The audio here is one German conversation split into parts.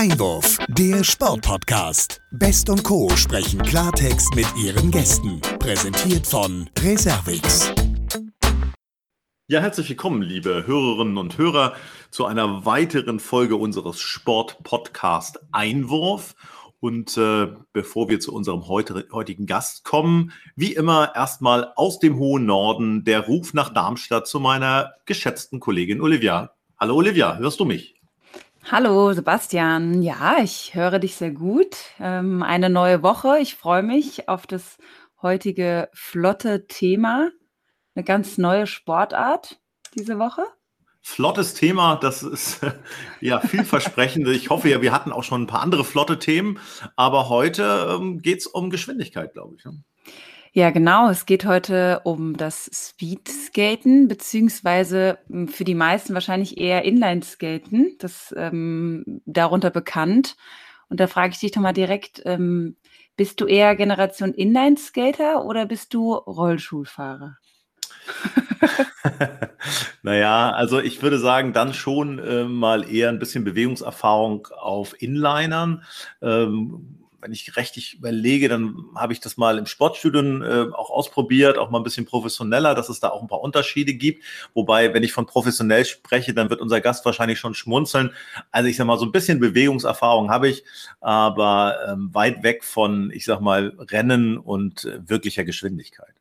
Einwurf, der Sportpodcast. Best und Co. sprechen Klartext mit ihren Gästen. Präsentiert von Reservix. Ja, herzlich willkommen, liebe Hörerinnen und Hörer, zu einer weiteren Folge unseres Sportpodcast Einwurf. Und äh, bevor wir zu unserem heutigen Gast kommen, wie immer erstmal aus dem hohen Norden der Ruf nach Darmstadt zu meiner geschätzten Kollegin Olivia. Hallo Olivia, hörst du mich? Hallo Sebastian, ja, ich höre dich sehr gut. Ähm, eine neue Woche. Ich freue mich auf das heutige flotte Thema. Eine ganz neue Sportart diese Woche. Flottes Thema, das ist ja vielversprechend. Ich hoffe ja, wir hatten auch schon ein paar andere flotte Themen, aber heute ähm, geht es um Geschwindigkeit, glaube ich. Ne? Ja, genau. Es geht heute um das Speedskaten, beziehungsweise hm, für die meisten wahrscheinlich eher Inlineskaten, das ähm, darunter bekannt. Und da frage ich dich doch mal direkt, ähm, bist du eher Generation Inlineskater oder bist du Rollschuhfahrer? naja, also ich würde sagen, dann schon äh, mal eher ein bisschen Bewegungserfahrung auf Inlinern. Ähm, wenn ich richtig überlege, dann habe ich das mal im Sportstudium äh, auch ausprobiert, auch mal ein bisschen professioneller, dass es da auch ein paar Unterschiede gibt. Wobei, wenn ich von professionell spreche, dann wird unser Gast wahrscheinlich schon schmunzeln. Also ich sage mal, so ein bisschen Bewegungserfahrung habe ich, aber ähm, weit weg von, ich sage mal, Rennen und äh, wirklicher Geschwindigkeit.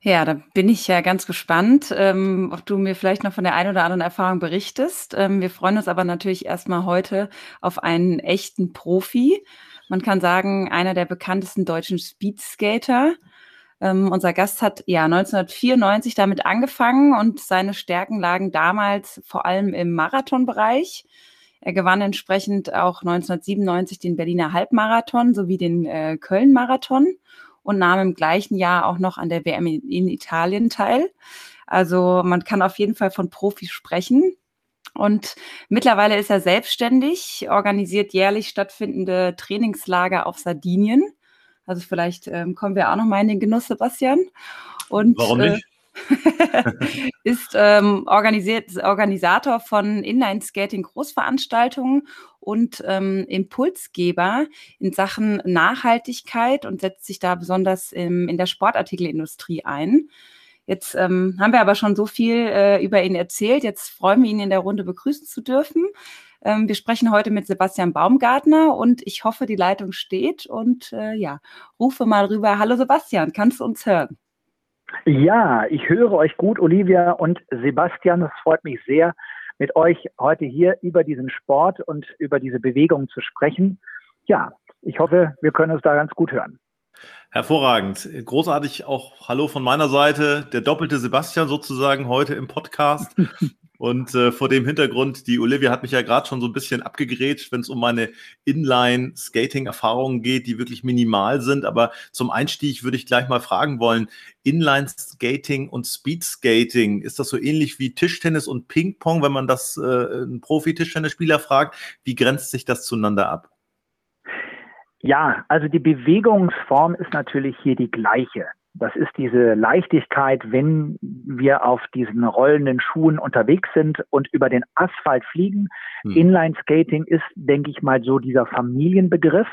Ja, da bin ich ja ganz gespannt, ähm, ob du mir vielleicht noch von der einen oder anderen Erfahrung berichtest. Ähm, wir freuen uns aber natürlich erstmal heute auf einen echten Profi. Man kann sagen, einer der bekanntesten deutschen Speedskater. Ähm, unser Gast hat ja 1994 damit angefangen und seine Stärken lagen damals vor allem im Marathonbereich. Er gewann entsprechend auch 1997 den Berliner Halbmarathon sowie den äh, Köln-Marathon und nahm im gleichen Jahr auch noch an der WM in Italien teil. Also man kann auf jeden Fall von Profis sprechen. Und mittlerweile ist er selbstständig, organisiert jährlich stattfindende Trainingslager auf Sardinien. Also vielleicht ähm, kommen wir auch noch mal in den Genuss, Sebastian. Und, Warum nicht? Äh, ist ähm, organisiert, Organisator von Inline-Skating-Großveranstaltungen und ähm, Impulsgeber in Sachen Nachhaltigkeit und setzt sich da besonders im, in der Sportartikelindustrie ein. Jetzt ähm, haben wir aber schon so viel äh, über ihn erzählt. Jetzt freuen wir ihn in der Runde begrüßen zu dürfen. Ähm, wir sprechen heute mit Sebastian Baumgartner und ich hoffe, die Leitung steht und äh, ja, rufe mal rüber. Hallo Sebastian, kannst du uns hören? Ja, ich höre euch gut, Olivia und Sebastian. Es freut mich sehr, mit euch heute hier über diesen Sport und über diese Bewegung zu sprechen. Ja, ich hoffe, wir können uns da ganz gut hören. Hervorragend. Großartig auch Hallo von meiner Seite. Der doppelte Sebastian sozusagen heute im Podcast. Und äh, vor dem Hintergrund, die Olivia hat mich ja gerade schon so ein bisschen abgegrätscht, wenn es um meine Inline-Skating-Erfahrungen geht, die wirklich minimal sind. Aber zum Einstieg würde ich gleich mal fragen wollen, Inline-Skating und Speed-Skating, ist das so ähnlich wie Tischtennis und Ping-Pong, wenn man das äh, einen Profi-Tischtennisspieler fragt? Wie grenzt sich das zueinander ab? Ja, also die Bewegungsform ist natürlich hier die gleiche. Das ist diese Leichtigkeit, wenn wir auf diesen rollenden Schuhen unterwegs sind und über den Asphalt fliegen. Hm. Inline Skating ist, denke ich mal, so dieser Familienbegriff,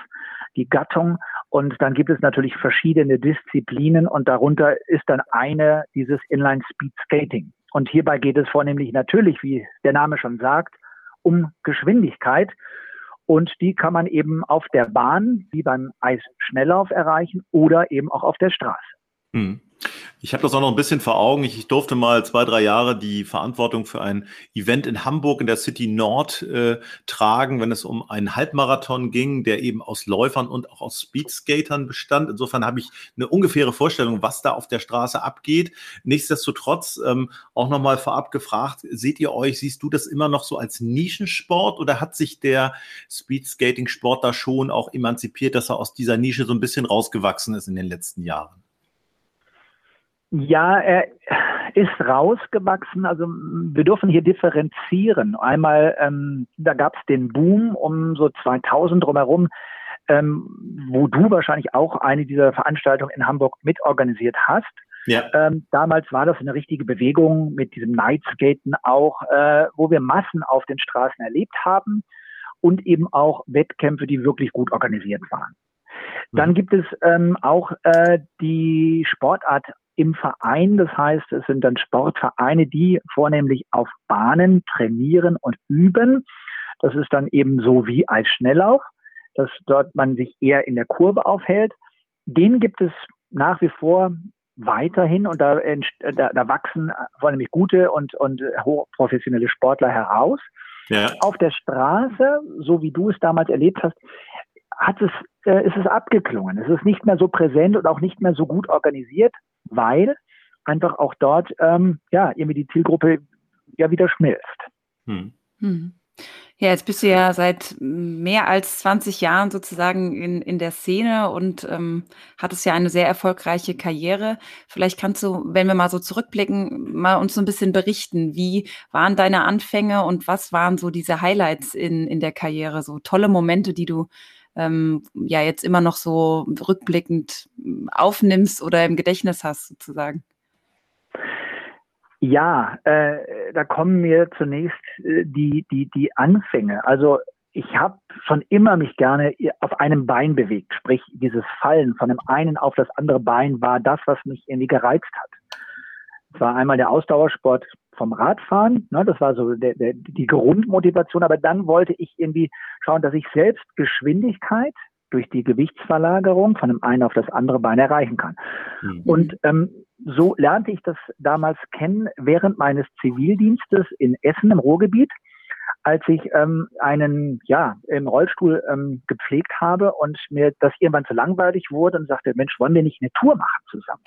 die Gattung. Und dann gibt es natürlich verschiedene Disziplinen und darunter ist dann eine dieses Inline Speed Skating. Und hierbei geht es vornehmlich natürlich, wie der Name schon sagt, um Geschwindigkeit. Und die kann man eben auf der Bahn, wie beim Eisschnelllauf erreichen oder eben auch auf der Straße. Hm. Ich habe das auch noch ein bisschen vor Augen. Ich, ich, durfte mal zwei, drei Jahre die Verantwortung für ein Event in Hamburg in der City Nord äh, tragen, wenn es um einen Halbmarathon ging, der eben aus Läufern und auch aus Speedskatern bestand. Insofern habe ich eine ungefähre Vorstellung, was da auf der Straße abgeht. Nichtsdestotrotz ähm, auch nochmal vorab gefragt, seht ihr euch, siehst du das immer noch so als Nischensport oder hat sich der Speedskating-Sport da schon auch emanzipiert, dass er aus dieser Nische so ein bisschen rausgewachsen ist in den letzten Jahren? Ja, er ist rausgewachsen. Also wir dürfen hier differenzieren. Einmal, ähm, da gab es den Boom um so 2000 drumherum, ähm, wo du wahrscheinlich auch eine dieser Veranstaltungen in Hamburg mitorganisiert hast. Ja. Ähm, damals war das eine richtige Bewegung mit diesem Nightskaten auch, äh, wo wir Massen auf den Straßen erlebt haben. und eben auch Wettkämpfe, die wirklich gut organisiert waren. Dann gibt es ähm, auch äh, die Sportart im Verein. Das heißt, es sind dann Sportvereine, die vornehmlich auf Bahnen trainieren und üben. Das ist dann eben so wie als Schnelllauf, dass dort man sich eher in der Kurve aufhält. Den gibt es nach wie vor weiterhin und da, da, da wachsen vornehmlich gute und, und hochprofessionelle Sportler heraus. Ja. Auf der Straße, so wie du es damals erlebt hast, hat es, äh, ist es abgeklungen. Es ist nicht mehr so präsent und auch nicht mehr so gut organisiert, weil einfach auch dort ähm, ja irgendwie die Zielgruppe ja wieder schmilzt. Hm. Hm. Ja, jetzt bist du ja seit mehr als 20 Jahren sozusagen in, in der Szene und ähm, hattest ja eine sehr erfolgreiche Karriere. Vielleicht kannst du, wenn wir mal so zurückblicken, mal uns so ein bisschen berichten, wie waren deine Anfänge und was waren so diese Highlights in, in der Karriere, so tolle Momente, die du ähm, ja jetzt immer noch so rückblickend hm, aufnimmst oder im Gedächtnis hast sozusagen? Ja, äh, da kommen mir zunächst äh, die, die, die Anfänge. Also ich habe schon immer mich gerne auf einem Bein bewegt. Sprich, dieses Fallen von dem einen auf das andere Bein war das, was mich irgendwie gereizt hat. Es war einmal der Ausdauersport vom Radfahren. Ne, das war so der, der, die Grundmotivation. Aber dann wollte ich irgendwie schauen, dass ich selbst Geschwindigkeit durch die Gewichtsverlagerung von dem einen auf das andere Bein erreichen kann. Mhm. Und ähm, so lernte ich das damals kennen während meines Zivildienstes in Essen im Ruhrgebiet, als ich ähm, einen ja im Rollstuhl ähm, gepflegt habe und mir das irgendwann zu langweilig wurde und sagte, Mensch, wollen wir nicht eine Tour machen zusammen?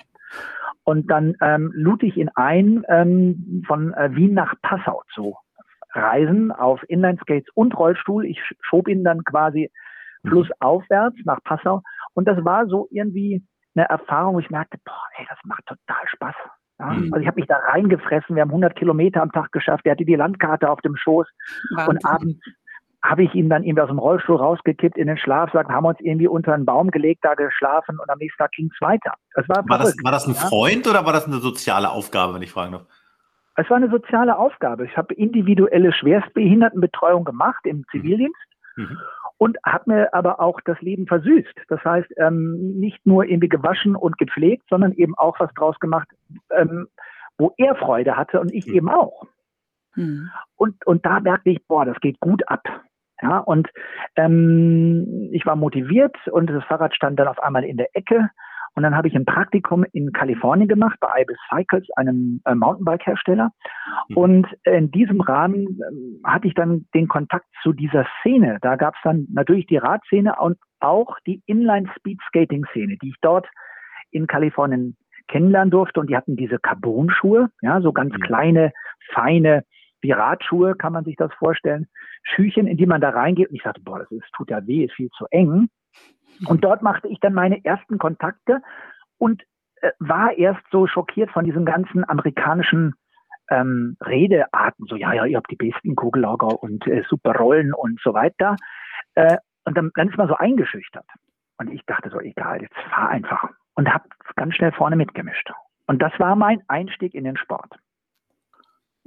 Und dann ähm, lud ich ihn ein, ähm, von äh, Wien nach Passau zu reisen auf Inlineskates und Rollstuhl. Ich schob ihn dann quasi flussaufwärts nach Passau. Und das war so irgendwie eine Erfahrung, wo ich merkte, boah, ey, das macht total Spaß. Ja, mhm. Also ich habe mich da reingefressen. Wir haben 100 Kilometer am Tag geschafft. Er hatte die Landkarte auf dem Schoß. Wahnsinn. Und abends habe ich ihn dann irgendwie aus dem Rollstuhl rausgekippt in den Schlafsack, haben uns irgendwie unter einen Baum gelegt, da geschlafen und am nächsten Tag ging es weiter. Das war, war, das, war das ein Freund oder war das eine soziale Aufgabe, wenn ich fragen darf? Es war eine soziale Aufgabe. Ich habe individuelle Schwerstbehindertenbetreuung gemacht im Zivildienst mhm. und habe mir aber auch das Leben versüßt. Das heißt, ähm, nicht nur irgendwie gewaschen und gepflegt, sondern eben auch was draus gemacht, ähm, wo er Freude hatte und ich mhm. eben auch. Mhm. Und, und da merkte ich, boah, das geht gut ab. Ja, und ähm, ich war motiviert und das Fahrrad stand dann auf einmal in der Ecke. Und dann habe ich ein Praktikum in Kalifornien gemacht bei Ibis Cycles, einem äh, Mountainbike-Hersteller. Mhm. Und in diesem Rahmen äh, hatte ich dann den Kontakt zu dieser Szene. Da gab es dann natürlich die Radszene und auch die Inline-Speed-Skating-Szene, die ich dort in Kalifornien kennenlernen durfte. Und die hatten diese Carbon-Schuhe, ja, so ganz mhm. kleine, feine wie Radschuhe, kann man sich das vorstellen. Schüchen, in die man da reingeht. Und ich sagte, boah, das ist, tut ja weh, ist viel zu eng. Und dort machte ich dann meine ersten Kontakte und äh, war erst so schockiert von diesen ganzen amerikanischen ähm, Redearten. So, ja, ja, ihr habt die besten Kugellager und äh, super Rollen und so weiter. Äh, und dann, dann ist man so eingeschüchtert. Und ich dachte so, egal, jetzt fahr einfach. Und habe ganz schnell vorne mitgemischt. Und das war mein Einstieg in den Sport.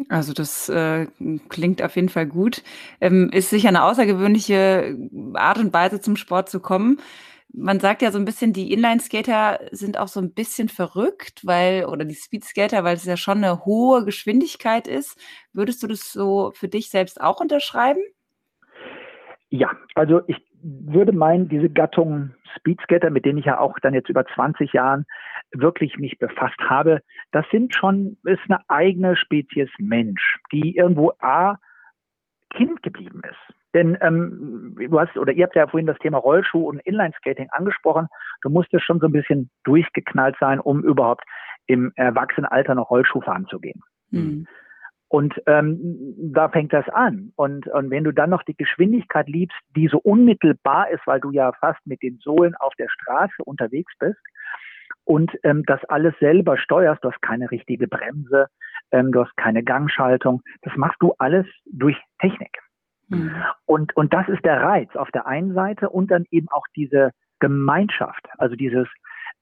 Also das äh, klingt auf jeden Fall gut. Ähm, ist sicher eine außergewöhnliche Art und Weise zum Sport zu kommen. Man sagt ja so ein bisschen, die Inline-Skater sind auch so ein bisschen verrückt, weil, oder die Speedskater, weil es ja schon eine hohe Geschwindigkeit ist. Würdest du das so für dich selbst auch unterschreiben? Ja, also ich würde meinen, diese Gattung Speedskater, mit denen ich ja auch dann jetzt über 20 Jahren wirklich mich befasst habe, das sind schon, ist eine eigene Spezies Mensch, die irgendwo A, Kind geblieben ist. Denn ähm, du hast, oder ihr habt ja vorhin das Thema Rollschuh und Inlineskating angesprochen. Du musstest schon so ein bisschen durchgeknallt sein, um überhaupt im Erwachsenenalter noch Rollschuh fahren zu gehen. Mhm. Und ähm, da fängt das an. Und, und wenn du dann noch die Geschwindigkeit liebst, die so unmittelbar ist, weil du ja fast mit den Sohlen auf der Straße unterwegs bist und ähm, das alles selber steuerst, du hast keine richtige Bremse, ähm, du hast keine Gangschaltung, das machst du alles durch Technik. Mhm. Und, und das ist der Reiz auf der einen Seite und dann eben auch diese Gemeinschaft, also dieses,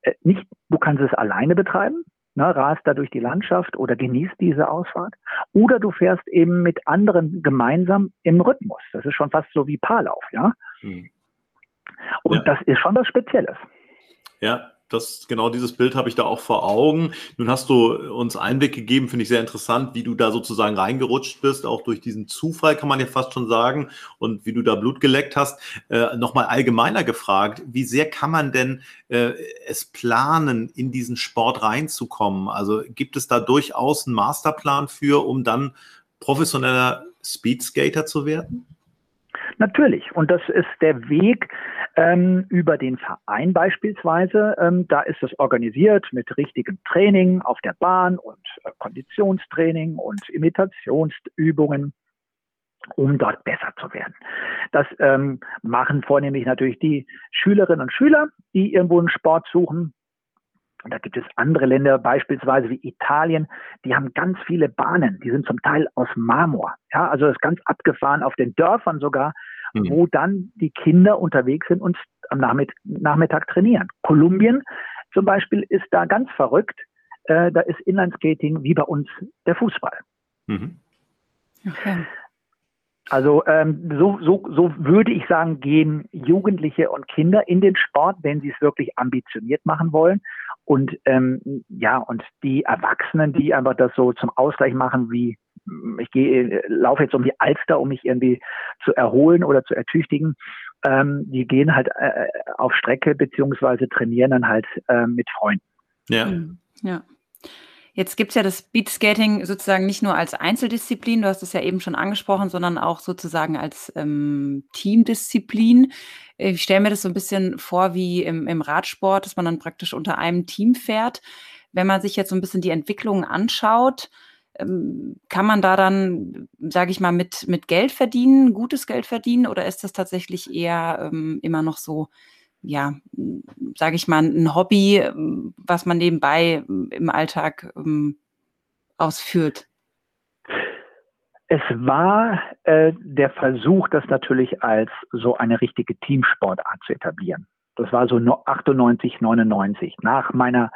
äh, nicht, du kannst es alleine betreiben, ne, rast da durch die Landschaft oder genießt diese Ausfahrt. Oder du fährst eben mit anderen gemeinsam im Rhythmus. Das ist schon fast so wie Paarlauf, ja. Hm. Und ja. das ist schon was Spezielles. Ja, das, genau dieses Bild habe ich da auch vor Augen. Nun hast du uns Einblick gegeben, finde ich sehr interessant, wie du da sozusagen reingerutscht bist, auch durch diesen Zufall, kann man ja fast schon sagen, und wie du da Blut geleckt hast. Äh, Nochmal allgemeiner gefragt, wie sehr kann man denn äh, es planen, in diesen Sport reinzukommen? Also gibt es da durchaus einen Masterplan für, um dann professioneller Speedskater zu werden? Natürlich. Und das ist der Weg ähm, über den Verein beispielsweise. Ähm, da ist es organisiert mit richtigem Training auf der Bahn und äh, Konditionstraining und Imitationsübungen um dort besser zu werden. Das ähm, machen vornehmlich natürlich die Schülerinnen und Schüler, die irgendwo einen Sport suchen. Und da gibt es andere Länder, beispielsweise wie Italien, die haben ganz viele Bahnen, die sind zum Teil aus Marmor. Ja, also das ist ganz abgefahren auf den Dörfern sogar, mhm. wo dann die Kinder unterwegs sind und am Nachmittag, trainieren. Kolumbien zum Beispiel ist da ganz verrückt. Äh, da ist Inlineskating wie bei uns der Fußball. Mhm. Okay. Also ähm, so, so, so würde ich sagen, gehen Jugendliche und Kinder in den Sport, wenn sie es wirklich ambitioniert machen wollen. Und ähm, ja, und die Erwachsenen, die einfach das so zum Ausgleich machen, wie ich gehe, laufe jetzt um die Alster, um mich irgendwie zu erholen oder zu ertüchtigen, ähm, die gehen halt äh, auf Strecke beziehungsweise trainieren dann halt äh, mit Freunden. Ja. Mhm. Ja. Jetzt gibt es ja das Speedskating sozusagen nicht nur als Einzeldisziplin, du hast es ja eben schon angesprochen, sondern auch sozusagen als ähm, Teamdisziplin. Ich stelle mir das so ein bisschen vor wie im, im Radsport, dass man dann praktisch unter einem Team fährt. Wenn man sich jetzt so ein bisschen die Entwicklungen anschaut, kann man da dann, sage ich mal, mit, mit Geld verdienen, gutes Geld verdienen oder ist das tatsächlich eher ähm, immer noch so ja, sage ich mal, ein Hobby, was man nebenbei im Alltag ähm, ausführt? Es war äh, der Versuch, das natürlich als so eine richtige Teamsportart zu etablieren. Das war so 98, 99. Nach meiner,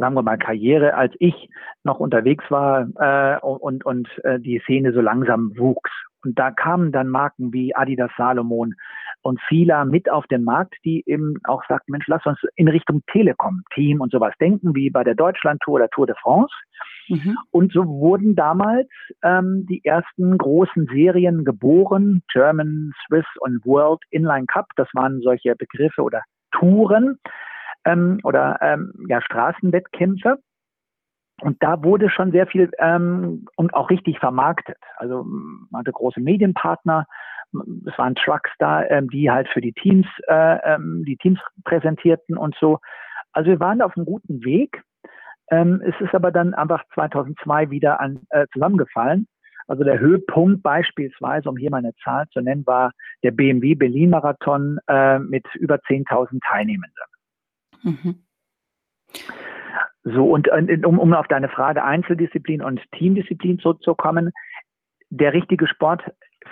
sagen wir mal, Karriere, als ich noch unterwegs war äh, und, und äh, die Szene so langsam wuchs. Und da kamen dann Marken wie Adidas Salomon, und Fila mit auf den Markt, die eben auch sagt, Mensch, lass uns in Richtung Telekom, Team und sowas denken, wie bei der Deutschland-Tour oder Tour de France. Mhm. Und so wurden damals ähm, die ersten großen Serien geboren, German, Swiss und World Inline Cup. Das waren solche Begriffe oder Touren ähm, oder ähm, ja, Straßenwettkämpfe. Und da wurde schon sehr viel ähm, und auch richtig vermarktet. Also man hatte große Medienpartner, es waren Trucks da, ähm, die halt für die Teams, äh, ähm, die Teams präsentierten und so. Also wir waren auf einem guten Weg. Ähm, es ist aber dann einfach 2002 wieder an, äh, zusammengefallen. Also der Höhepunkt beispielsweise, um hier mal eine Zahl zu nennen, war der BMW Berlin Marathon äh, mit über 10.000 Teilnehmenden. Mhm. So, und, um, um auf deine Frage Einzeldisziplin und Teamdisziplin zurückzukommen, der richtige Sport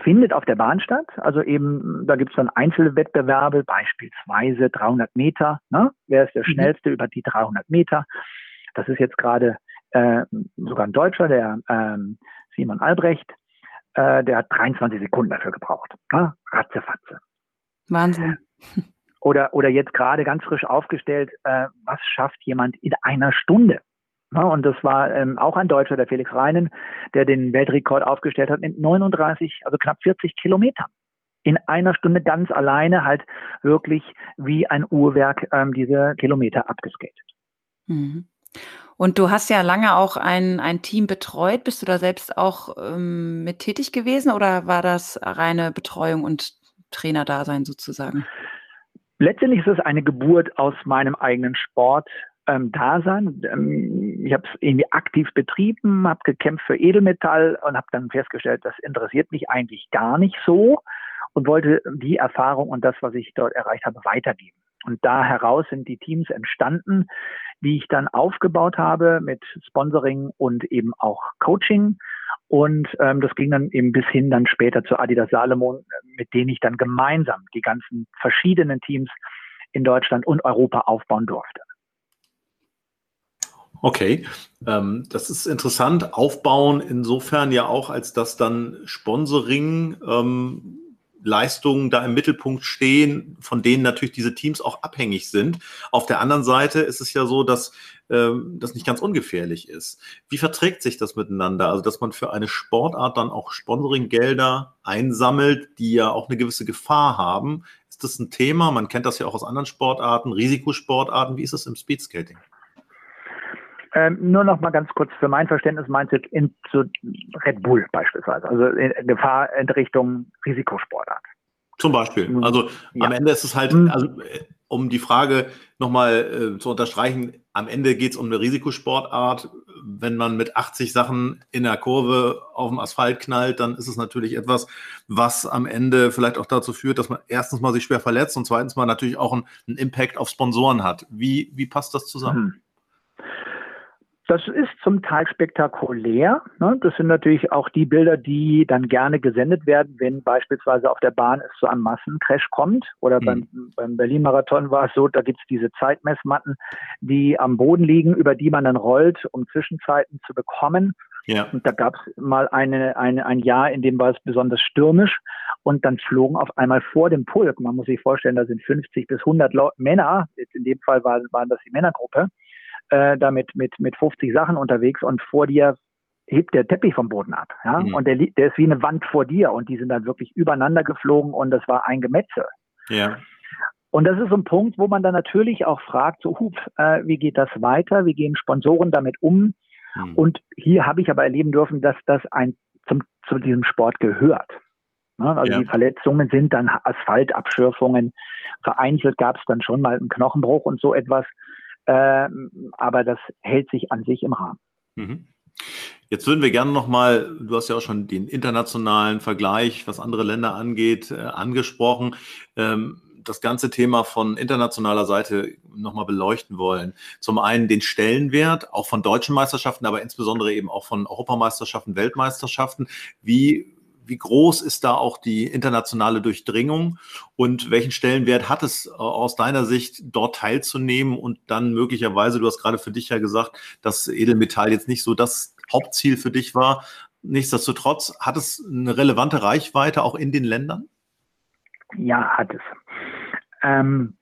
findet auf der Bahn statt. Also eben, da gibt es dann Einzelwettbewerbe, beispielsweise 300 Meter. Ne? Wer ist der mhm. schnellste über die 300 Meter? Das ist jetzt gerade äh, sogar ein Deutscher, der ähm, Simon Albrecht. Äh, der hat 23 Sekunden dafür gebraucht. Ne? Ratzefatze. Wahnsinn. Oder, oder jetzt gerade ganz frisch aufgestellt, äh, was schafft jemand in einer Stunde? Ja, und das war ähm, auch ein Deutscher, der Felix Reinen, der den Weltrekord aufgestellt hat mit 39, also knapp 40 Kilometern. In einer Stunde ganz alleine halt wirklich wie ein Uhrwerk ähm, diese Kilometer abgeskatet. Mhm. Und du hast ja lange auch ein, ein Team betreut. Bist du da selbst auch ähm, mit tätig gewesen oder war das reine Betreuung und Trainerdasein sozusagen? Letztendlich ist es eine Geburt aus meinem eigenen Sport, ähm, da sein. Ähm, ich habe es irgendwie aktiv betrieben, habe gekämpft für Edelmetall und habe dann festgestellt, das interessiert mich eigentlich gar nicht so und wollte die Erfahrung und das, was ich dort erreicht habe, weitergeben. Und da heraus sind die Teams entstanden, die ich dann aufgebaut habe mit Sponsoring und eben auch Coaching. Und ähm, das ging dann eben bis hin dann später zu Adidas Salomon, mit denen ich dann gemeinsam die ganzen verschiedenen Teams in Deutschland und Europa aufbauen durfte. Okay, ähm, das ist interessant. Aufbauen insofern ja auch, als dass dann Sponsoring ähm, Leistungen da im Mittelpunkt stehen, von denen natürlich diese Teams auch abhängig sind. Auf der anderen Seite ist es ja so, dass ähm, das nicht ganz ungefährlich ist. Wie verträgt sich das miteinander? Also, dass man für eine Sportart dann auch Sponsoringgelder einsammelt, die ja auch eine gewisse Gefahr haben. Ist das ein Thema? Man kennt das ja auch aus anderen Sportarten, Risikosportarten. Wie ist es im Speedskating? Ähm, nur noch mal ganz kurz für mein Verständnis meinst du in zu Red Bull beispielsweise, also in Gefahr in Richtung Risikosportart. Zum Beispiel. Mhm. Also ja. am Ende ist es halt, mhm. also äh, um die Frage nochmal äh, zu unterstreichen, am Ende geht es um eine Risikosportart. Wenn man mit 80 Sachen in der Kurve auf dem Asphalt knallt, dann ist es natürlich etwas, was am Ende vielleicht auch dazu führt, dass man erstens mal sich schwer verletzt und zweitens mal natürlich auch einen, einen Impact auf Sponsoren hat. Wie, wie passt das zusammen? Mhm. Das ist zum Teil spektakulär. Ne? Das sind natürlich auch die Bilder, die dann gerne gesendet werden, wenn beispielsweise auf der Bahn es zu einem Massencrash kommt. Oder mhm. beim, beim Berlin-Marathon war es so, da gibt es diese Zeitmessmatten, die am Boden liegen, über die man dann rollt, um Zwischenzeiten zu bekommen. Ja. Und da gab es mal eine, eine, ein Jahr, in dem war es besonders stürmisch. Und dann flogen auf einmal vor dem Pulk, man muss sich vorstellen, da sind 50 bis 100 Männer, jetzt in dem Fall waren, waren das die Männergruppe, äh, damit mit, mit 50 Sachen unterwegs und vor dir hebt der Teppich vom Boden ab. Ja? Mhm. Und der, der ist wie eine Wand vor dir und die sind dann wirklich übereinander geflogen und das war ein Gemetzel. Ja. Und das ist so ein Punkt, wo man dann natürlich auch fragt, so, hup, äh, wie geht das weiter? Wie gehen Sponsoren damit um? Mhm. Und hier habe ich aber erleben dürfen, dass das ein, zum, zu diesem Sport gehört. Ne? Also ja. die Verletzungen sind dann Asphaltabschürfungen. Vereinzelt gab es dann schon mal einen Knochenbruch und so etwas. Äh, aber das hält sich an sich im Rahmen. Mhm. Jetzt würden wir gerne nochmal, du hast ja auch schon den internationalen Vergleich, was andere Länder angeht, äh, angesprochen, ähm, das ganze Thema von internationaler Seite nochmal beleuchten wollen. Zum einen den Stellenwert, auch von deutschen Meisterschaften, aber insbesondere eben auch von Europameisterschaften, Weltmeisterschaften. Wie wie groß ist da auch die internationale Durchdringung und welchen Stellenwert hat es äh, aus deiner Sicht, dort teilzunehmen und dann möglicherweise, du hast gerade für dich ja gesagt, dass Edelmetall jetzt nicht so das Hauptziel für dich war. Nichtsdestotrotz, hat es eine relevante Reichweite auch in den Ländern? Ja, hat es. Ähm,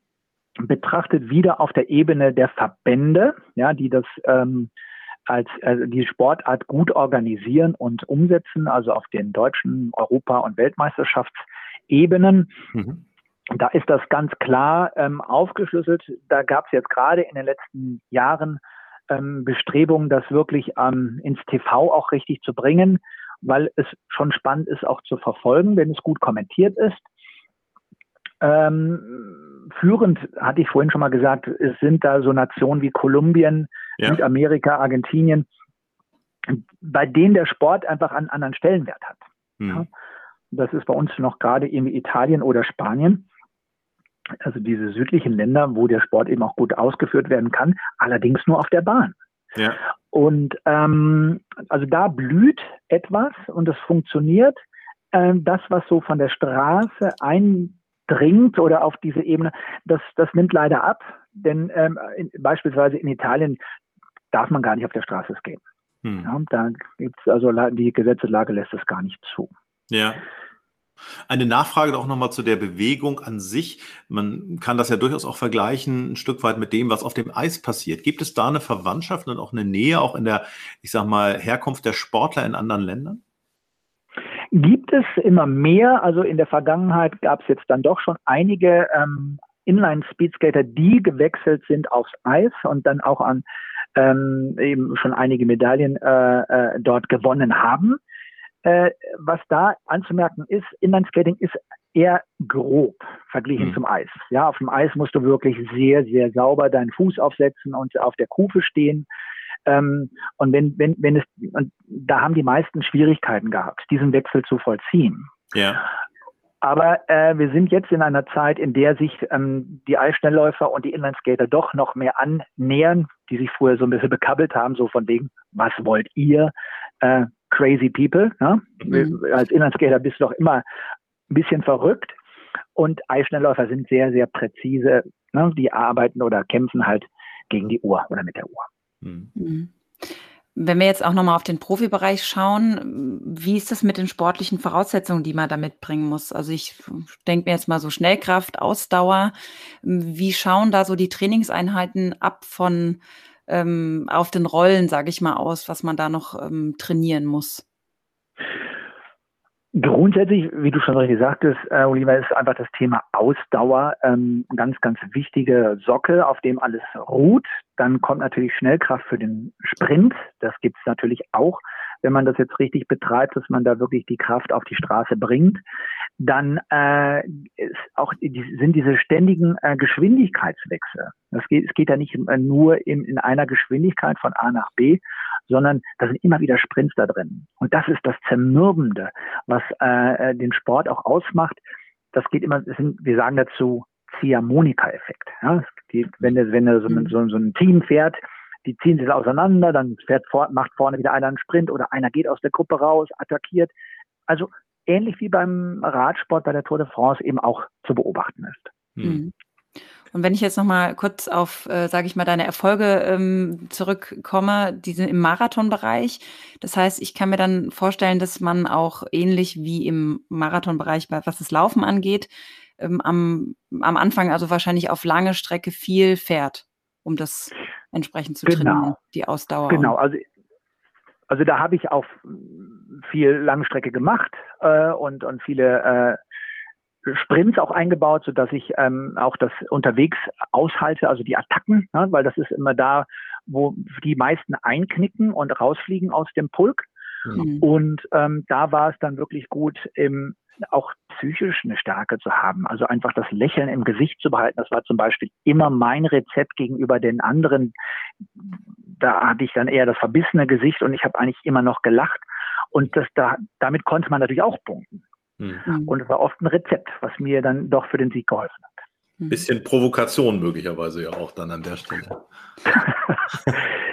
betrachtet wieder auf der Ebene der Verbände, ja, die das ähm, als also die Sportart gut organisieren und umsetzen, also auf den deutschen Europa- und Weltmeisterschaftsebenen. Mhm. Da ist das ganz klar ähm, aufgeschlüsselt. Da gab es jetzt gerade in den letzten Jahren ähm, Bestrebungen, das wirklich ähm, ins TV auch richtig zu bringen, weil es schon spannend ist, auch zu verfolgen, wenn es gut kommentiert ist. Ähm, führend, hatte ich vorhin schon mal gesagt, es sind da so Nationen wie Kolumbien, ja. Südamerika, Argentinien, bei denen der Sport einfach einen anderen Stellenwert hat. Mhm. Ja? Das ist bei uns noch gerade irgendwie Italien oder Spanien. Also diese südlichen Länder, wo der Sport eben auch gut ausgeführt werden kann, allerdings nur auf der Bahn. Ja. Und ähm, also da blüht etwas und es funktioniert. Ähm, das, was so von der Straße eindringt oder auf diese Ebene, das, das nimmt leider ab. Denn ähm, in, beispielsweise in Italien darf man gar nicht auf der Straße skaten. Hm. Ja, da gibt's also die Gesetzeslage lässt es gar nicht zu. Ja. Eine Nachfrage auch nochmal zu der Bewegung an sich. Man kann das ja durchaus auch vergleichen, ein Stück weit mit dem, was auf dem Eis passiert. Gibt es da eine Verwandtschaft und auch eine Nähe, auch in der, ich sag mal, Herkunft der Sportler in anderen Ländern? Gibt es immer mehr. Also in der Vergangenheit gab es jetzt dann doch schon einige ähm, Inline-Speedskater, die gewechselt sind aufs Eis und dann auch an ähm, eben schon einige Medaillen äh, äh, dort gewonnen haben. Äh, was da anzumerken ist, Inlineskating ist eher grob verglichen mhm. zum Eis. Ja, auf dem Eis musst du wirklich sehr, sehr sauber deinen Fuß aufsetzen und auf der Kufe stehen. Ähm, und wenn, wenn, wenn es, und da haben die meisten Schwierigkeiten gehabt, diesen Wechsel zu vollziehen. Ja. Aber äh, wir sind jetzt in einer Zeit, in der sich ähm, die Eisschnellläufer und die Inlineskater doch noch mehr annähern, die sich vorher so ein bisschen bekabbelt haben, so von wegen, was wollt ihr, äh, crazy people. Ne? Mhm. Als Inlineskater bist du doch immer ein bisschen verrückt. Und Eisschnellläufer sind sehr, sehr präzise. Ne? Die arbeiten oder kämpfen halt gegen die Uhr oder mit der Uhr. Mhm. Wenn wir jetzt auch nochmal auf den Profibereich schauen, wie ist das mit den sportlichen Voraussetzungen, die man da mitbringen muss? Also ich denke mir jetzt mal so Schnellkraft, Ausdauer. Wie schauen da so die Trainingseinheiten ab von ähm, auf den Rollen, sage ich mal, aus, was man da noch ähm, trainieren muss? Grundsätzlich, wie du schon richtig sagtest, äh, Oliver, ist einfach das Thema Ausdauer ähm, ganz, ganz wichtige Socke, auf dem alles ruht. Dann kommt natürlich Schnellkraft für den Sprint. Das gibt's natürlich auch, wenn man das jetzt richtig betreibt, dass man da wirklich die Kraft auf die Straße bringt. Dann äh, ist auch die, sind diese ständigen äh, Geschwindigkeitswechsel. Es geht, es geht ja nicht nur in, in einer Geschwindigkeit von A nach B, sondern da sind immer wieder Sprints da drin. Und das ist das Zermürbende, was äh, den Sport auch ausmacht. Das geht immer, sind, wir sagen dazu Ziehharmonika-Effekt. Ja? wenn wenn so, mhm. so, so ein Team fährt, die ziehen sich auseinander, dann fährt vor, macht vorne wieder einer einen Sprint oder einer geht aus der Gruppe raus, attackiert. Also ähnlich wie beim Radsport bei der Tour de France eben auch zu beobachten ist. Mhm. Und wenn ich jetzt noch mal kurz auf, äh, sage ich mal, deine Erfolge ähm, zurückkomme, die sind im Marathonbereich. Das heißt, ich kann mir dann vorstellen, dass man auch ähnlich wie im Marathonbereich, was das Laufen angeht, ähm, am, am Anfang also wahrscheinlich auf lange Strecke viel fährt, um das entsprechend zu genau. trainieren, die Ausdauer. Genau, also also da habe ich auch viel Langstrecke gemacht äh, und, und viele äh, Sprints auch eingebaut, so dass ich ähm, auch das unterwegs aushalte, also die Attacken, ne, weil das ist immer da, wo die meisten einknicken und rausfliegen aus dem Pulk. Mhm. Und ähm, da war es dann wirklich gut, im, auch psychisch eine Stärke zu haben. Also einfach das Lächeln im Gesicht zu behalten. Das war zum Beispiel immer mein Rezept gegenüber den anderen. Da hatte ich dann eher das verbissene Gesicht und ich habe eigentlich immer noch gelacht. Und das da, damit konnte man natürlich auch punkten. Mhm. Und es war oft ein Rezept, was mir dann doch für den Sieg geholfen hat. Ein bisschen Provokation möglicherweise ja auch dann an der Stelle.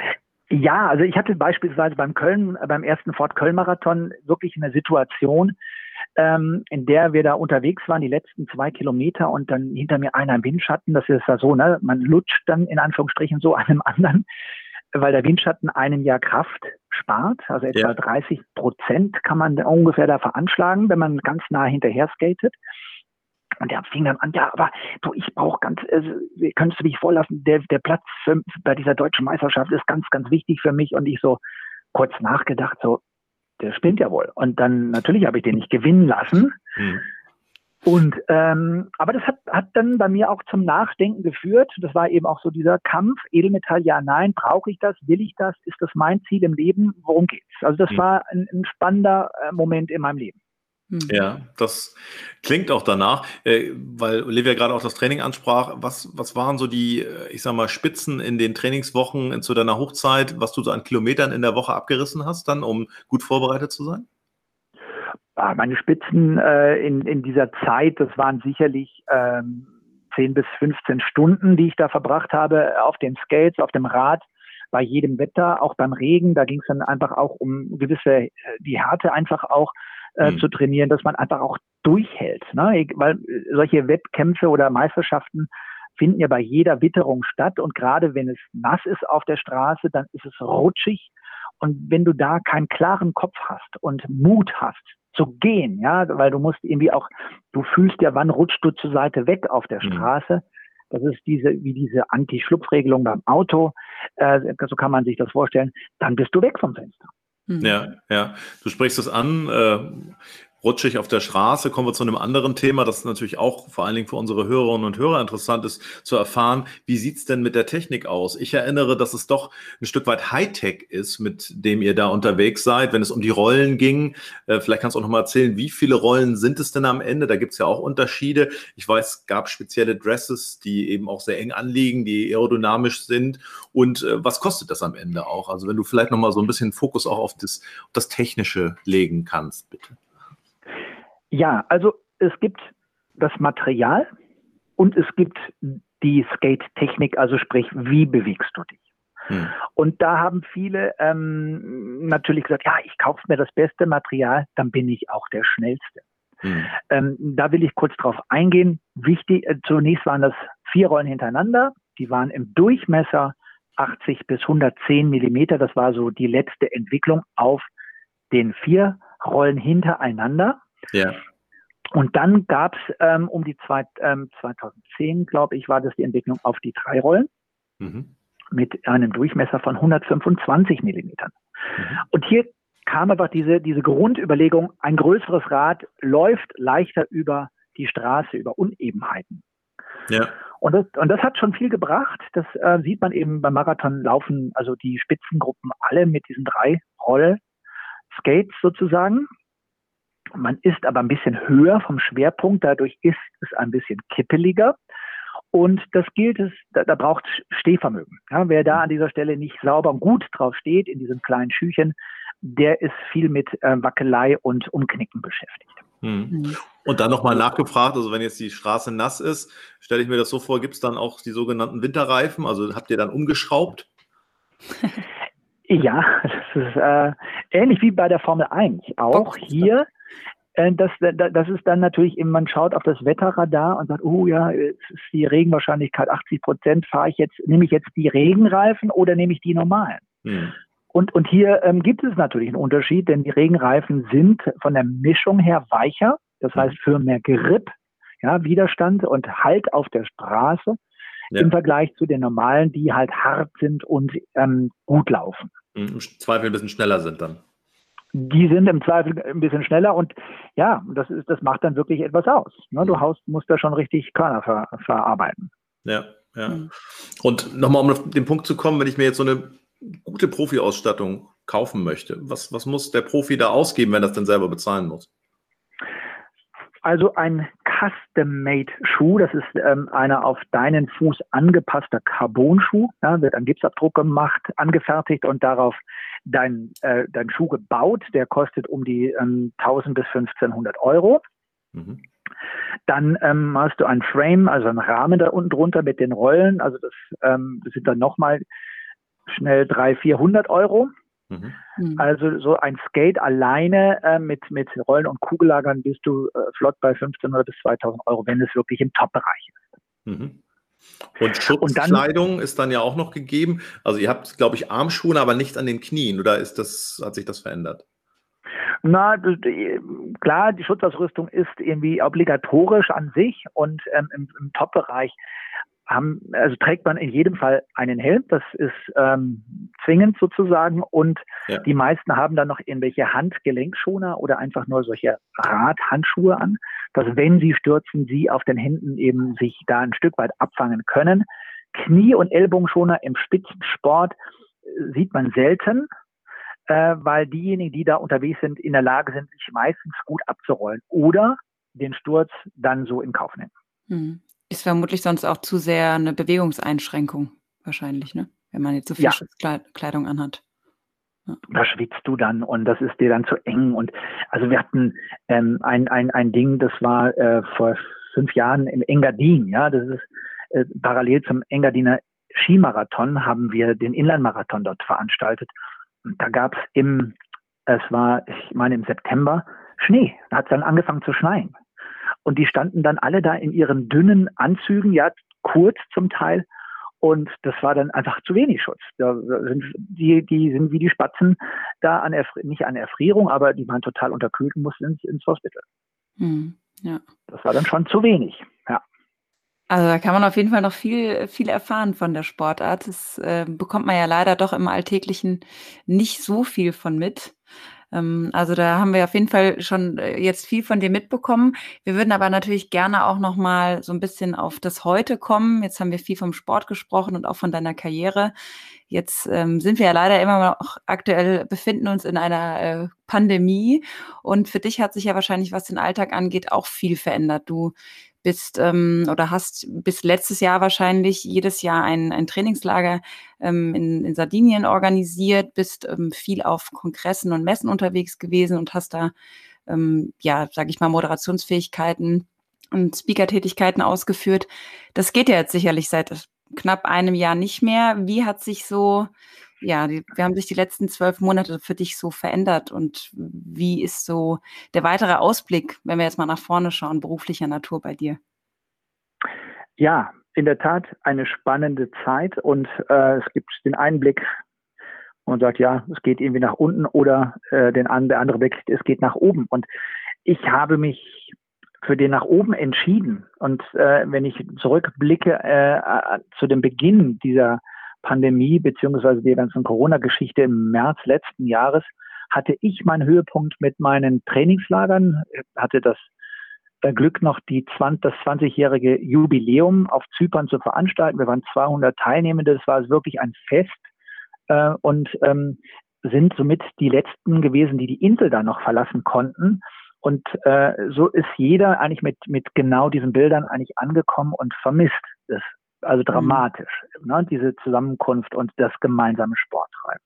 ja, also ich hatte beispielsweise beim Köln, beim ersten Fort Köln Marathon wirklich eine Situation, ähm, in der wir da unterwegs waren, die letzten zwei Kilometer und dann hinter mir einer im Windschatten, das ist ja so, ne, man lutscht dann in Anführungsstrichen so einem anderen weil der Windschatten einem Jahr Kraft spart. Also etwa ja. 30 Prozent kann man ungefähr da veranschlagen, wenn man ganz nah hinterher skatet. Und der fing dann an, ja, aber du, ich brauche ganz, äh, könntest du mich vorlassen, der, der Platz für, bei dieser deutschen Meisterschaft ist ganz, ganz wichtig für mich. Und ich so kurz nachgedacht, so, der spinnt ja wohl. Und dann, natürlich habe ich den nicht gewinnen lassen. Mhm. Und ähm, aber das hat, hat dann bei mir auch zum Nachdenken geführt. Das war eben auch so dieser Kampf, Edelmetall, ja, nein, brauche ich das, will ich das, ist das mein Ziel im Leben, worum geht's? Also das mhm. war ein, ein spannender äh, Moment in meinem Leben. Hm. Ja, das klingt auch danach, äh, weil Olivia gerade auch das Training ansprach. Was, was waren so die, äh, ich sag mal, Spitzen in den Trainingswochen zu deiner Hochzeit, was du so an Kilometern in der Woche abgerissen hast, dann, um gut vorbereitet zu sein? Ah, meine Spitzen äh, in, in dieser Zeit, das waren sicherlich ähm, 10 bis 15 Stunden, die ich da verbracht habe auf den Skates, auf dem Rad, bei jedem Wetter, auch beim Regen. Da ging es dann einfach auch um gewisse, äh, die Härte einfach auch äh, mhm. zu trainieren, dass man einfach auch durchhält. Ne? Weil äh, solche Wettkämpfe oder Meisterschaften finden ja bei jeder Witterung statt. Und gerade wenn es nass ist auf der Straße, dann ist es rutschig. Und wenn du da keinen klaren Kopf hast und Mut hast, zu gehen, ja, weil du musst irgendwie auch, du fühlst ja, wann rutscht du zur Seite weg auf der mhm. Straße. Das ist diese, wie diese Anti-Schlupfregelung beim Auto. Äh, so kann man sich das vorstellen. Dann bist du weg vom Fenster. Mhm. Ja, ja. Du sprichst es an. Rutschig auf der Straße. Kommen wir zu einem anderen Thema, das natürlich auch vor allen Dingen für unsere Hörerinnen und Hörer interessant ist, zu erfahren, wie sieht's denn mit der Technik aus? Ich erinnere, dass es doch ein Stück weit Hightech ist, mit dem ihr da unterwegs seid, wenn es um die Rollen ging. Äh, vielleicht kannst du auch noch mal erzählen, wie viele Rollen sind es denn am Ende? Da gibt's ja auch Unterschiede. Ich weiß, es gab spezielle Dresses, die eben auch sehr eng anliegen, die aerodynamisch sind. Und äh, was kostet das am Ende auch? Also wenn du vielleicht noch mal so ein bisschen Fokus auch auf das, auf das Technische legen kannst, bitte. Ja, also es gibt das Material und es gibt die Skate-Technik, also sprich, wie bewegst du dich? Hm. Und da haben viele ähm, natürlich gesagt, ja, ich kaufe mir das beste Material, dann bin ich auch der Schnellste. Hm. Ähm, da will ich kurz drauf eingehen. Wichtig, äh, zunächst waren das vier Rollen hintereinander, die waren im Durchmesser 80 bis 110 Millimeter. Das war so die letzte Entwicklung auf den vier Rollen hintereinander. Ja. Und dann gab es ähm, um die zwei, ähm, 2010, glaube ich, war das die Entwicklung auf die drei Rollen mhm. mit einem Durchmesser von 125 Millimetern. Mhm. Und hier kam aber diese, diese Grundüberlegung, ein größeres Rad läuft leichter über die Straße, über Unebenheiten. Ja. Und das, und das hat schon viel gebracht. Das äh, sieht man eben beim Marathon laufen, also die Spitzengruppen alle mit diesen drei Roll-Skates sozusagen. Man ist aber ein bisschen höher vom Schwerpunkt, dadurch ist es ein bisschen kippeliger. Und das gilt es, da, da braucht Stehvermögen. Ja, wer da an dieser Stelle nicht sauber und gut drauf steht, in diesem kleinen Schüchen, der ist viel mit äh, Wackelei und Umknicken beschäftigt. Hm. Mhm. Und dann nochmal nachgefragt, also wenn jetzt die Straße nass ist, stelle ich mir das so vor, gibt es dann auch die sogenannten Winterreifen? Also habt ihr dann umgeschraubt? ja, das ist äh, ähnlich wie bei der Formel 1. Auch hier das, das ist dann natürlich, eben, man schaut auf das Wetterradar und sagt, oh ja, es ist die Regenwahrscheinlichkeit 80 Prozent, fahre ich jetzt, nehme ich jetzt die Regenreifen oder nehme ich die normalen? Hm. Und, und hier ähm, gibt es natürlich einen Unterschied, denn die Regenreifen sind von der Mischung her weicher, das heißt für mehr Grip, ja, Widerstand und Halt auf der Straße ja. im Vergleich zu den normalen, die halt hart sind und ähm, gut laufen. Hm, Im Zweifel ein bisschen schneller sind dann die sind im Zweifel ein bisschen schneller und ja, das ist, das macht dann wirklich etwas aus. Ne? Du haust, musst da schon richtig Körner ver, verarbeiten. Ja, ja. Mhm. Und nochmal, um auf den Punkt zu kommen, wenn ich mir jetzt so eine gute Profi-Ausstattung kaufen möchte, was, was muss der Profi da ausgeben, wenn er das denn selber bezahlen muss? Also ein Custom-Made-Schuh, das ist ähm, einer auf deinen Fuß angepasster Carbon-Schuh, ja, wird ein Gipsabdruck gemacht, angefertigt und darauf dein, äh, dein Schuh gebaut. Der kostet um die ähm, 1000 bis 1500 Euro. Mhm. Dann ähm, hast du ein Frame, also einen Rahmen da unten drunter mit den Rollen. Also das, ähm, das sind dann nochmal schnell 300, 400 Euro. Mhm. mhm. Also so ein Skate alleine äh, mit, mit Rollen und Kugellagern bist du äh, flott bei 1500 bis 2000 Euro, wenn es wirklich im Top-Bereich ist. Mhm. Und Schutzkleidung und dann, ist dann ja auch noch gegeben. Also ihr habt, glaube ich, Armschuhe, aber nicht an den Knien. Oder ist das, hat sich das verändert? Na, klar, die Schutzausrüstung ist irgendwie obligatorisch an sich und ähm, im, im Top-Bereich haben, also trägt man in jedem Fall einen Helm, das ist ähm, zwingend sozusagen und ja. die meisten haben dann noch irgendwelche Handgelenkschoner oder einfach nur solche Radhandschuhe an, dass wenn sie stürzen, sie auf den Händen eben sich da ein Stück weit abfangen können. Knie- und Ellbogenschoner im Spitzensport äh, sieht man selten, äh, weil diejenigen, die da unterwegs sind, in der Lage sind, sich meistens gut abzurollen oder den Sturz dann so in Kauf nehmen. Hm. Ist vermutlich sonst auch zu sehr eine Bewegungseinschränkung wahrscheinlich, ne? Wenn man jetzt so viel ja. Schutzkleidung anhat. Ja. Da schwitzt du dann und das ist dir dann zu eng. Und also wir hatten ähm, ein, ein, ein Ding, das war äh, vor fünf Jahren im Engadin, ja, das ist äh, parallel zum Engadiner Skimarathon haben wir den Inlandmarathon dort veranstaltet. Und da gab es im, es war, ich meine im September, Schnee. Da hat es dann angefangen zu schneien. Und die standen dann alle da in ihren dünnen Anzügen, ja, kurz zum Teil. Und das war dann einfach zu wenig Schutz. Da sind, die, die sind wie die Spatzen da an Erfri nicht an Erfrierung, aber die waren total unterkühlt und mussten ins, ins Hospital. Hm, ja. Das war dann schon zu wenig, ja. Also da kann man auf jeden Fall noch viel, viel erfahren von der Sportart. Das äh, bekommt man ja leider doch im Alltäglichen nicht so viel von mit. Ähm, also da haben wir auf jeden Fall schon äh, jetzt viel von dir mitbekommen. Wir würden aber natürlich gerne auch noch mal so ein bisschen auf das Heute kommen. Jetzt haben wir viel vom Sport gesprochen und auch von deiner Karriere. Jetzt ähm, sind wir ja leider immer noch aktuell befinden uns in einer äh, Pandemie und für dich hat sich ja wahrscheinlich, was den Alltag angeht, auch viel verändert. Du bist ähm, oder hast bis letztes Jahr wahrscheinlich jedes Jahr ein, ein Trainingslager ähm, in, in Sardinien organisiert, bist ähm, viel auf Kongressen und Messen unterwegs gewesen und hast da, ähm, ja, sage ich mal, Moderationsfähigkeiten und Speaker-Tätigkeiten ausgeführt. Das geht ja jetzt sicherlich seit knapp einem Jahr nicht mehr. Wie hat sich so ja, die, wir haben sich die letzten zwölf Monate für dich so verändert und wie ist so der weitere Ausblick, wenn wir jetzt mal nach vorne schauen, beruflicher Natur bei dir? Ja, in der Tat eine spannende Zeit und äh, es gibt den Einblick und sagt, ja, es geht irgendwie nach unten oder äh, den, der andere Blick, es geht nach oben. Und ich habe mich für den nach oben entschieden. Und äh, wenn ich zurückblicke äh, zu dem Beginn dieser Pandemie beziehungsweise der ganzen Corona-Geschichte im März letzten Jahres, hatte ich meinen Höhepunkt mit meinen Trainingslagern, hatte das Glück, noch die 20, das 20-jährige Jubiläum auf Zypern zu veranstalten. Wir waren 200 Teilnehmende. Das war wirklich ein Fest äh, und ähm, sind somit die letzten gewesen, die die Insel da noch verlassen konnten. Und äh, so ist jeder eigentlich mit, mit genau diesen Bildern eigentlich angekommen und vermisst es. Also mhm. dramatisch, mhm. ne, diese Zusammenkunft und das gemeinsame Sporttreiben.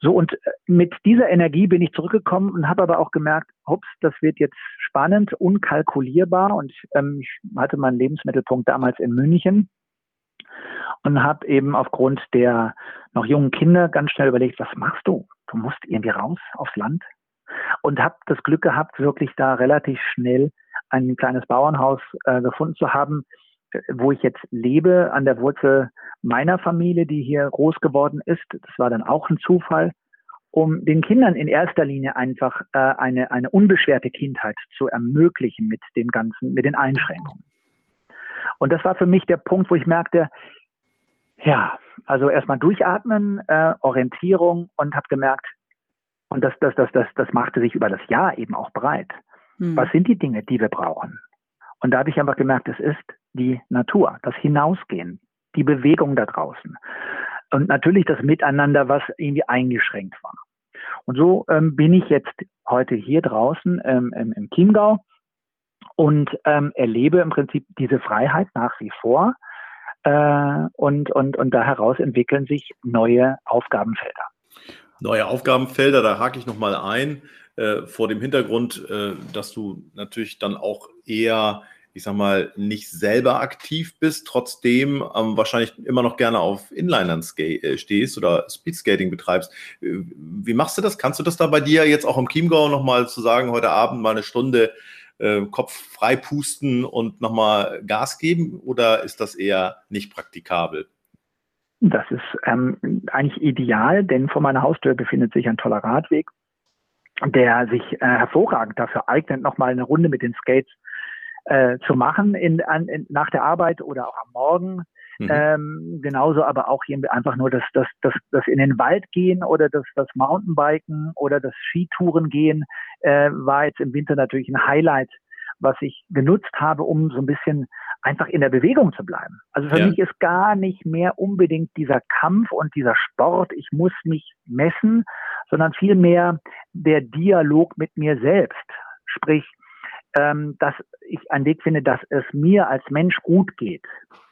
So, und äh, mit dieser Energie bin ich zurückgekommen und habe aber auch gemerkt, ups, das wird jetzt spannend, unkalkulierbar. Und ähm, ich hatte meinen Lebensmittelpunkt damals in München und habe eben aufgrund der noch jungen Kinder ganz schnell überlegt, was machst du? Du musst irgendwie raus aufs Land. Und habe das Glück gehabt, wirklich da relativ schnell ein kleines Bauernhaus äh, gefunden zu haben, wo ich jetzt lebe, an der Wurzel meiner Familie, die hier groß geworden ist. Das war dann auch ein Zufall, um den Kindern in erster Linie einfach äh, eine, eine unbeschwerte Kindheit zu ermöglichen mit den ganzen, mit den Einschränkungen. Und das war für mich der Punkt, wo ich merkte, ja, also erstmal durchatmen, äh, Orientierung und habe gemerkt, und das, das, das, das, das machte sich über das Jahr eben auch breit. Hm. Was sind die Dinge, die wir brauchen? Und da habe ich einfach gemerkt, es ist die Natur, das Hinausgehen, die Bewegung da draußen. Und natürlich das Miteinander, was irgendwie eingeschränkt war. Und so ähm, bin ich jetzt heute hier draußen ähm, im, im Chiemgau und ähm, erlebe im Prinzip diese Freiheit nach wie vor. Äh, und, und, und da heraus entwickeln sich neue Aufgabenfelder. Neue Aufgabenfelder, da hake ich nochmal ein, äh, vor dem Hintergrund, äh, dass du natürlich dann auch eher, ich sag mal, nicht selber aktiv bist, trotzdem ähm, wahrscheinlich immer noch gerne auf Inlinern äh, stehst oder Speedskating betreibst. Äh, wie machst du das? Kannst du das da bei dir jetzt auch im Chiemgau nochmal zu sagen, heute Abend mal eine Stunde äh, Kopf frei pusten und nochmal Gas geben oder ist das eher nicht praktikabel? Das ist ähm, eigentlich ideal, denn vor meiner Haustür befindet sich ein toller Radweg, der sich äh, hervorragend dafür eignet, nochmal eine Runde mit den Skates äh, zu machen in, an, in, nach der Arbeit oder auch am Morgen. Mhm. Ähm, genauso aber auch hier einfach nur das, das, das, das in den Wald gehen oder das, das Mountainbiken oder das Skitouren gehen äh, war jetzt im Winter natürlich ein Highlight, was ich genutzt habe, um so ein bisschen einfach in der Bewegung zu bleiben. Also für ja. mich ist gar nicht mehr unbedingt dieser Kampf und dieser Sport, ich muss mich messen, sondern vielmehr der Dialog mit mir selbst. Sprich, ähm, dass ich einen Weg finde, dass es mir als Mensch gut geht.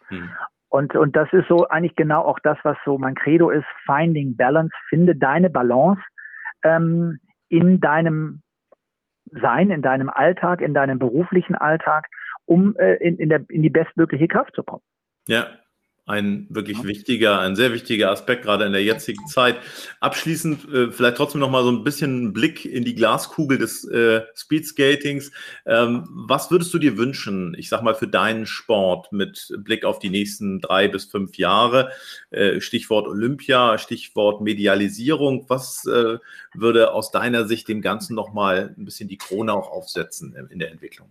Hm. Und, und das ist so eigentlich genau auch das, was so mein Credo ist, Finding Balance, finde deine Balance ähm, in deinem Sein, in deinem Alltag, in deinem beruflichen Alltag, um äh, in, in, der, in die bestmögliche Kraft zu kommen. Ja, ein wirklich wichtiger, ein sehr wichtiger Aspekt, gerade in der jetzigen Zeit. Abschließend äh, vielleicht trotzdem noch mal so ein bisschen Blick in die Glaskugel des äh, Speedskatings. Ähm, was würdest du dir wünschen, ich sag mal, für deinen Sport mit Blick auf die nächsten drei bis fünf Jahre? Äh, Stichwort Olympia, Stichwort Medialisierung. Was äh, würde aus deiner Sicht dem Ganzen noch mal ein bisschen die Krone auch aufsetzen in der Entwicklung?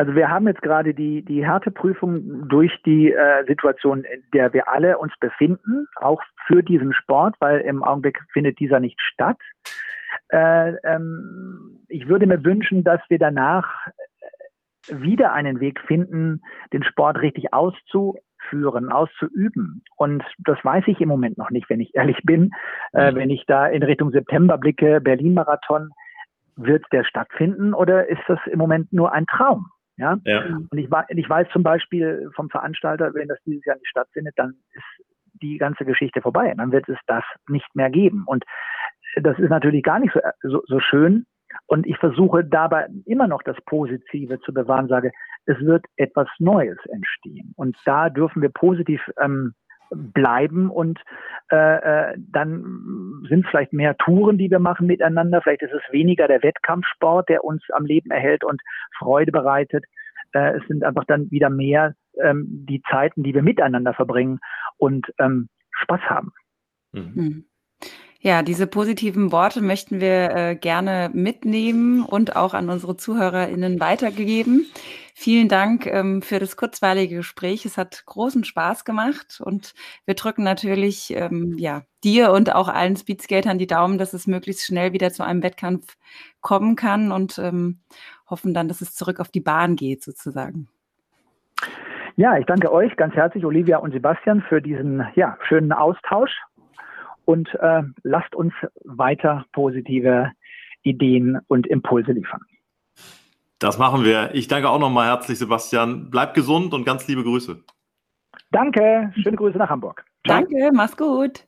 Also wir haben jetzt gerade die, die Härteprüfung durch die äh, Situation, in der wir alle uns befinden, auch für diesen Sport, weil im Augenblick findet dieser nicht statt. Äh, ähm, ich würde mir wünschen, dass wir danach wieder einen Weg finden, den Sport richtig auszuführen, auszuüben. Und das weiß ich im Moment noch nicht, wenn ich ehrlich bin. Äh, mhm. wenn ich da in Richtung September blicke, Berlin-Marathon, wird der stattfinden oder ist das im Moment nur ein Traum? Ja? ja. Und ich, ich weiß zum Beispiel vom Veranstalter, wenn das dieses Jahr nicht stattfindet, dann ist die ganze Geschichte vorbei. Dann wird es das nicht mehr geben. Und das ist natürlich gar nicht so, so, so schön. Und ich versuche dabei immer noch das Positive zu bewahren, sage, es wird etwas Neues entstehen. Und da dürfen wir positiv ähm, bleiben und äh, äh, dann sind vielleicht mehr Touren, die wir machen miteinander. Vielleicht ist es weniger der Wettkampfsport, der uns am Leben erhält und Freude bereitet. Äh, es sind einfach dann wieder mehr ähm, die Zeiten, die wir miteinander verbringen und ähm, Spaß haben. Mhm. Ja, diese positiven Worte möchten wir äh, gerne mitnehmen und auch an unsere ZuhörerInnen weitergegeben. Vielen Dank ähm, für das kurzweilige Gespräch. Es hat großen Spaß gemacht und wir drücken natürlich ähm, ja, dir und auch allen Speedskatern die Daumen, dass es möglichst schnell wieder zu einem Wettkampf kommen kann und ähm, hoffen dann, dass es zurück auf die Bahn geht sozusagen. Ja, ich danke euch ganz herzlich, Olivia und Sebastian, für diesen ja, schönen Austausch und äh, lasst uns weiter positive Ideen und Impulse liefern. Das machen wir. Ich danke auch nochmal herzlich, Sebastian. Bleib gesund und ganz liebe Grüße. Danke. Schöne Grüße nach Hamburg. Ciao. Danke, mach's gut.